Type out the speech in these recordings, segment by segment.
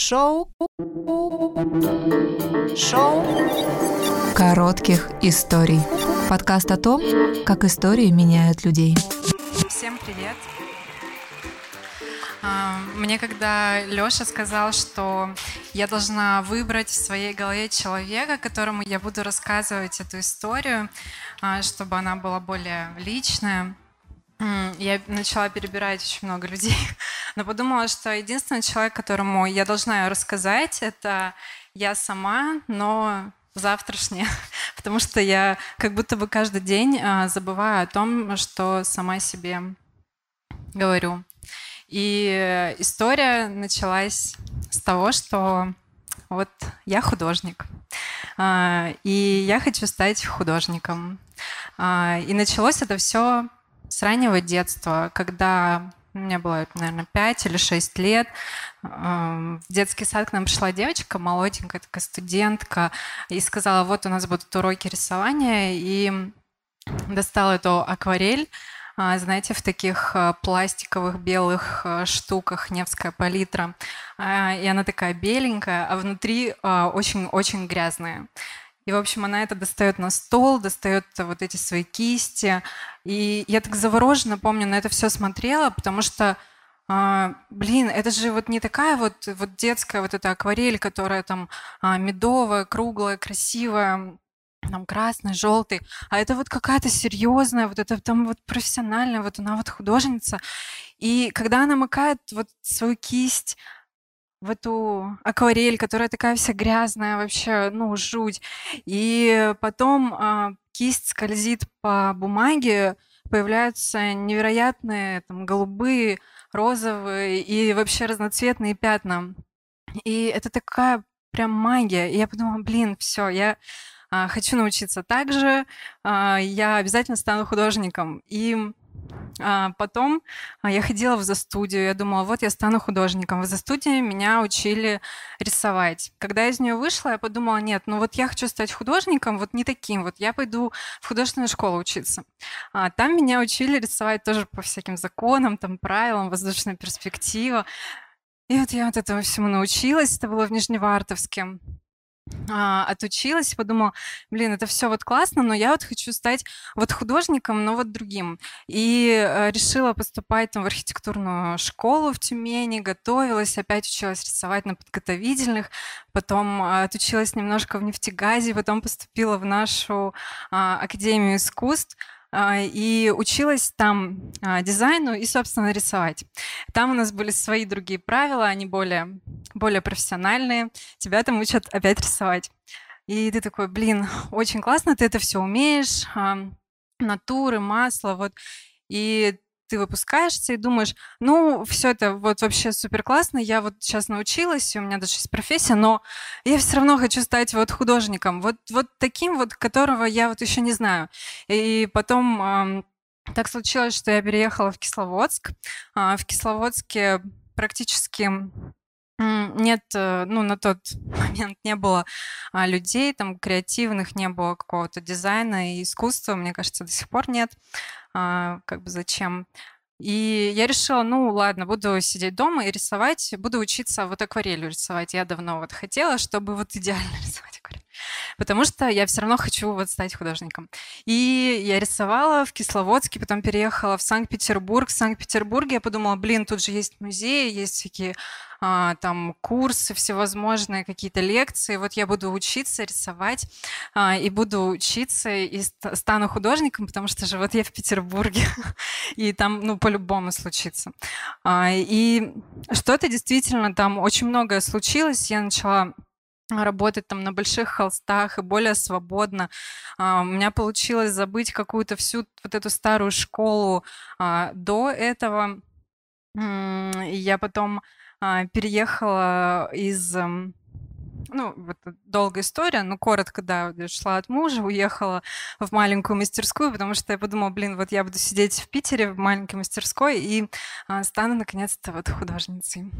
Шоу. Шоу. Коротких историй. Подкаст о том, как истории меняют людей. Всем привет. А, мне когда Лёша сказал, что я должна выбрать в своей голове человека, которому я буду рассказывать эту историю, а, чтобы она была более личная, я начала перебирать очень много людей, но подумала, что единственный человек, которому я должна рассказать, это я сама, но завтрашняя, потому что я как будто бы каждый день а, забываю о том, что сама себе говорю. И история началась с того, что вот я художник, а, и я хочу стать художником. А, и началось это все с раннего детства, когда мне было, наверное, 5 или 6 лет. В детский сад к нам пришла девочка, молоденькая такая студентка, и сказала, вот у нас будут уроки рисования, и достала эту акварель, а, знаете, в таких а, пластиковых белых а, штуках Невская палитра. И она такая беленькая, а внутри очень-очень грязная. И, в общем, она это достает на стол, достает вот эти свои кисти. И я так завороженно, помню, на это все смотрела, потому что а, блин, это же вот не такая вот, вот детская вот эта акварель, которая там а, медовая, круглая, красивая, там красный, желтый, а это вот какая-то серьезная, вот это там вот профессиональная, вот она вот художница. И когда она макает вот свою кисть в эту акварель, которая такая вся грязная, вообще, ну, жуть. И потом а, кисть скользит по бумаге, появляются невероятные там голубые, розовые и вообще разноцветные пятна. И это такая прям магия. И я подумала, блин, все, я а, хочу научиться так же, а, я обязательно стану художником. И а потом а, я ходила в застудию, я думала, вот я стану художником. В застудии меня учили рисовать. Когда я из нее вышла, я подумала, нет, ну вот я хочу стать художником, вот не таким, вот я пойду в художественную школу учиться. А там меня учили рисовать тоже по всяким законам, там правилам, воздушная перспектива. И вот я вот этому всему научилась, это было в Нижневартовске а, отучилась, подумала, блин, это все вот классно, но я вот хочу стать вот художником, но вот другим. И э, решила поступать там в архитектурную школу в Тюмени, готовилась, опять училась рисовать на подготовительных, потом э, отучилась немножко в нефтегазе, потом поступила в нашу э, Академию искусств, а, и училась там а, дизайну и, собственно, рисовать. Там у нас были свои другие правила, они более, более профессиональные. Тебя там учат опять рисовать. И ты такой, блин, очень классно, ты это все умеешь, натуры, масло, вот. И ты выпускаешься и думаешь, ну, все это вот вообще супер классно, я вот сейчас научилась, у меня даже есть профессия, но я все равно хочу стать вот художником, вот, вот таким вот, которого я вот еще не знаю. И потом э, так случилось, что я переехала в Кисловодск. Э, в Кисловодске практически нет, э, ну, на тот момент не было а, людей, там, креативных, не было какого-то дизайна и искусства, мне кажется, до сих пор нет. А, как бы зачем? И я решила, ну ладно, буду сидеть дома и рисовать, буду учиться вот акварелью рисовать. Я давно вот хотела, чтобы вот идеально рисовать. Потому что я все равно хочу вот стать художником. И я рисовала в Кисловодске, потом переехала в Санкт-Петербург. В Санкт-Петербурге я подумала, блин, тут же есть музеи, есть всякие а, там курсы всевозможные, какие-то лекции. Вот я буду учиться рисовать а, и буду учиться и стану художником, потому что же вот я в Петербурге, и там, ну, по-любому случится. А, и что-то действительно там очень многое случилось. Я начала работать там на больших холстах и более свободно. А, у меня получилось забыть какую-то всю вот эту старую школу а, до этого. Я потом а, переехала из ну, вот долгая история, но коротко, да, шла от мужа, уехала в маленькую мастерскую, потому что я подумала, блин, вот я буду сидеть в Питере в маленькой мастерской и стану наконец-то вот художницей.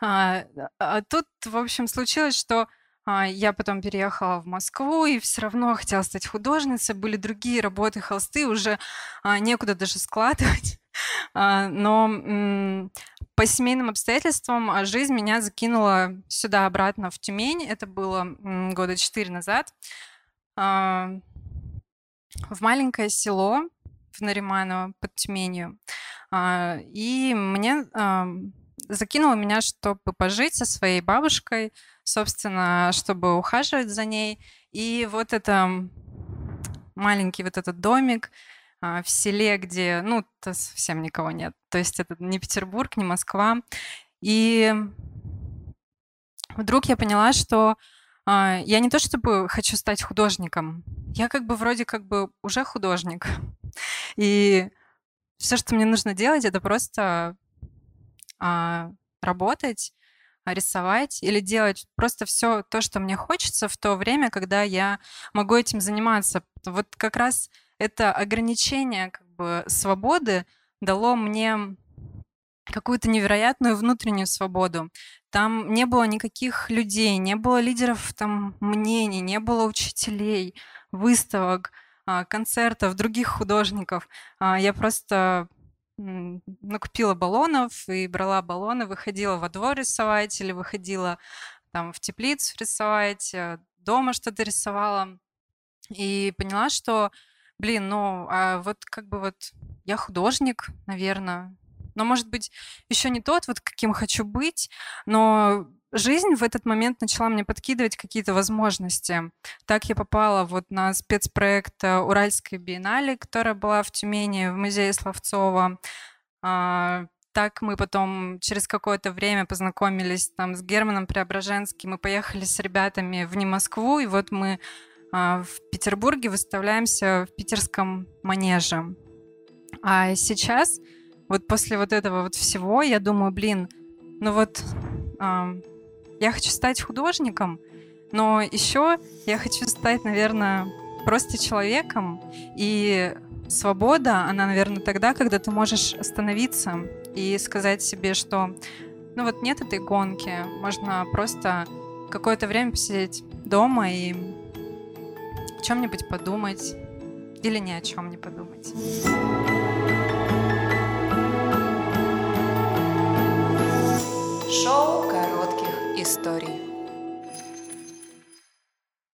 А, а тут, в общем, случилось, что а, я потом переехала в Москву и все равно хотела стать художницей. Были другие работы, холсты, уже а, некуда даже складывать. А, но по семейным обстоятельствам а, жизнь меня закинула сюда обратно в Тюмень. Это было года четыре назад. А, в маленькое село в Нариманово под Тюменью. И мне закинула меня, чтобы пожить со своей бабушкой, собственно, чтобы ухаживать за ней. И вот это маленький вот этот домик а, в селе, где, ну, совсем никого нет. То есть это не Петербург, не Москва. И вдруг я поняла, что а, я не то чтобы хочу стать художником, я как бы вроде как бы уже художник. И все, что мне нужно делать, это просто работать, рисовать или делать просто все то, что мне хочется в то время, когда я могу этим заниматься. Вот как раз это ограничение как бы, свободы дало мне какую-то невероятную внутреннюю свободу. Там не было никаких людей, не было лидеров там мнений, не было учителей, выставок, а, концертов, других художников. А, я просто накупила баллонов и брала баллоны, выходила во двор рисовать или выходила там в теплицу рисовать, э, дома что-то рисовала. И поняла, что, блин, ну, а вот как бы вот я художник, наверное, но, может быть, еще не тот, вот каким хочу быть, но жизнь в этот момент начала мне подкидывать какие-то возможности. Так я попала вот на спецпроект э, Уральской биеннале, которая была в Тюмени, в музее Словцова. А, так мы потом через какое-то время познакомились там с Германом Преображенским. Мы поехали с ребятами в не Москву, и вот мы а, в Петербурге выставляемся в питерском манеже. А сейчас, вот после вот этого вот всего, я думаю, блин, ну вот я хочу стать художником, но еще я хочу стать, наверное, просто человеком. И свобода, она, наверное, тогда, когда ты можешь остановиться и сказать себе, что ну вот нет этой гонки, можно просто какое-то время посидеть дома и о чем-нибудь подумать или ни о чем не подумать. Шоу Истории.